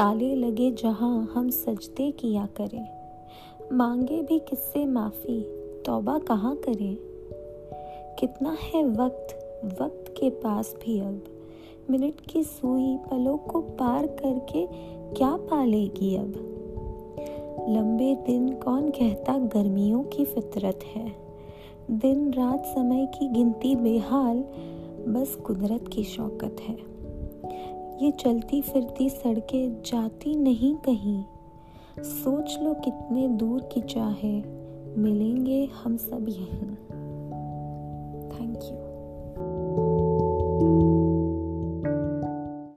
ताले लगे जहाँ हम सजदे किया करें। मांगे भी किससे माफ़ी, तौबा कहाँ करें? कितना है वक्त वक्त के पास भी अब? मिनट की सुई पलों को पार करके क्या पालेगी अब? लंबे दिन कौन कहता गर्मियों की फितरत है? दिन रात समय की गिनती बेहाल, बस कुदरत की शौकत है। ये चलती फिरती सड़कें जाती नहीं कहीं। सोच लो कितने दूर की चाहे मिलेंगे हम सब यहीं। Thank you